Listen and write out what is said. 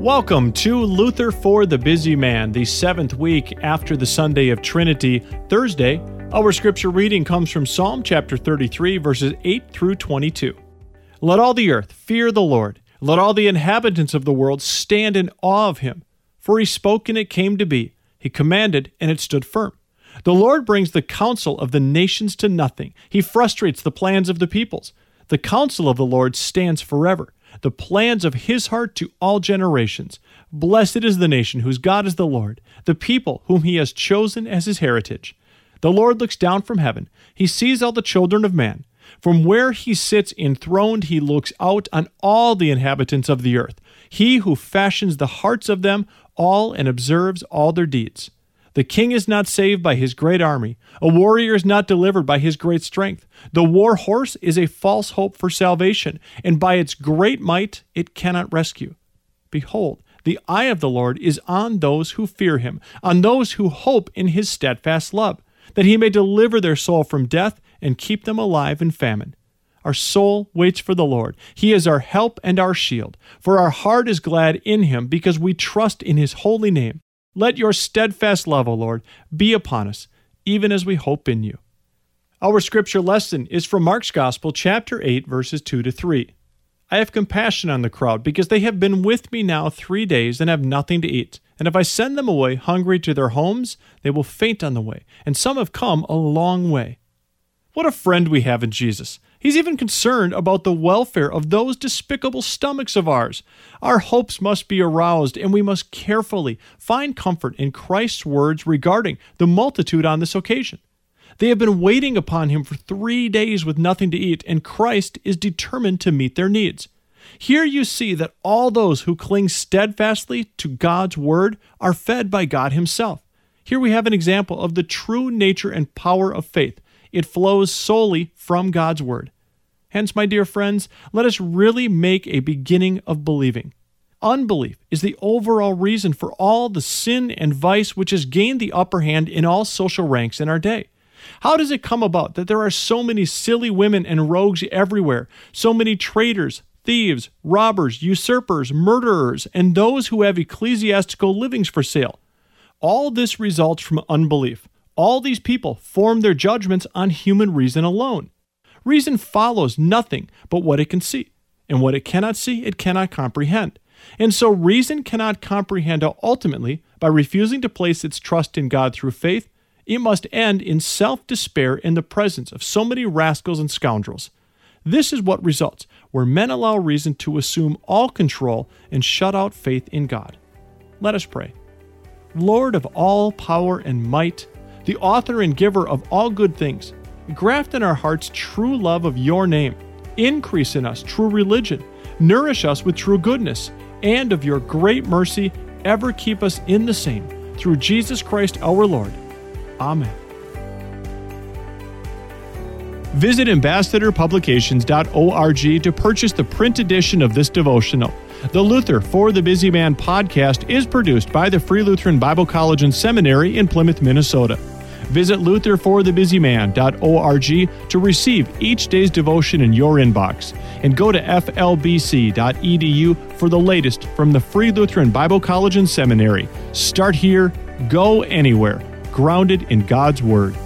Welcome to Luther for the Busy Man, the seventh week after the Sunday of Trinity, Thursday. Our scripture reading comes from Psalm chapter 33, verses 8 through 22. Let all the earth fear the Lord. Let all the inhabitants of the world stand in awe of him. For he spoke and it came to be. He commanded and it stood firm. The Lord brings the counsel of the nations to nothing. He frustrates the plans of the peoples. The counsel of the Lord stands forever the plans of his heart to all generations. Blessed is the nation whose God is the Lord, the people whom he has chosen as his heritage. The Lord looks down from heaven. He sees all the children of man. From where he sits enthroned, he looks out on all the inhabitants of the earth. He who fashions the hearts of them all and observes all their deeds. The king is not saved by his great army. A warrior is not delivered by his great strength. The war horse is a false hope for salvation, and by its great might it cannot rescue. Behold, the eye of the Lord is on those who fear him, on those who hope in his steadfast love, that he may deliver their soul from death and keep them alive in famine. Our soul waits for the Lord. He is our help and our shield. For our heart is glad in him because we trust in his holy name. Let your steadfast love, O Lord, be upon us, even as we hope in you. Our scripture lesson is from Mark's Gospel, chapter 8, verses 2 to 3. I have compassion on the crowd because they have been with me now three days and have nothing to eat. And if I send them away hungry to their homes, they will faint on the way. And some have come a long way. What a friend we have in Jesus. He's even concerned about the welfare of those despicable stomachs of ours. Our hopes must be aroused, and we must carefully find comfort in Christ's words regarding the multitude on this occasion. They have been waiting upon him for three days with nothing to eat, and Christ is determined to meet their needs. Here you see that all those who cling steadfastly to God's word are fed by God Himself. Here we have an example of the true nature and power of faith it flows solely from God's Word. Hence, my dear friends, let us really make a beginning of believing. Unbelief is the overall reason for all the sin and vice which has gained the upper hand in all social ranks in our day. How does it come about that there are so many silly women and rogues everywhere, so many traitors, thieves, robbers, usurpers, murderers, and those who have ecclesiastical livings for sale? All this results from unbelief. All these people form their judgments on human reason alone. Reason follows nothing but what it can see, and what it cannot see, it cannot comprehend. And so reason cannot comprehend how ultimately, by refusing to place its trust in God through faith, it must end in self despair in the presence of so many rascals and scoundrels. This is what results where men allow reason to assume all control and shut out faith in God. Let us pray. Lord of all power and might, the author and giver of all good things. Graft in our hearts true love of your name. Increase in us true religion. Nourish us with true goodness. And of your great mercy, ever keep us in the same. Through Jesus Christ our Lord. Amen. Visit ambassadorpublications.org to purchase the print edition of this devotional. The Luther for the Busy Man podcast is produced by the Free Lutheran Bible College and Seminary in Plymouth, Minnesota. Visit lutherforthebusyman.org to receive each day's devotion in your inbox. And go to flbc.edu for the latest from the Free Lutheran Bible College and Seminary. Start here, go anywhere, grounded in God's Word.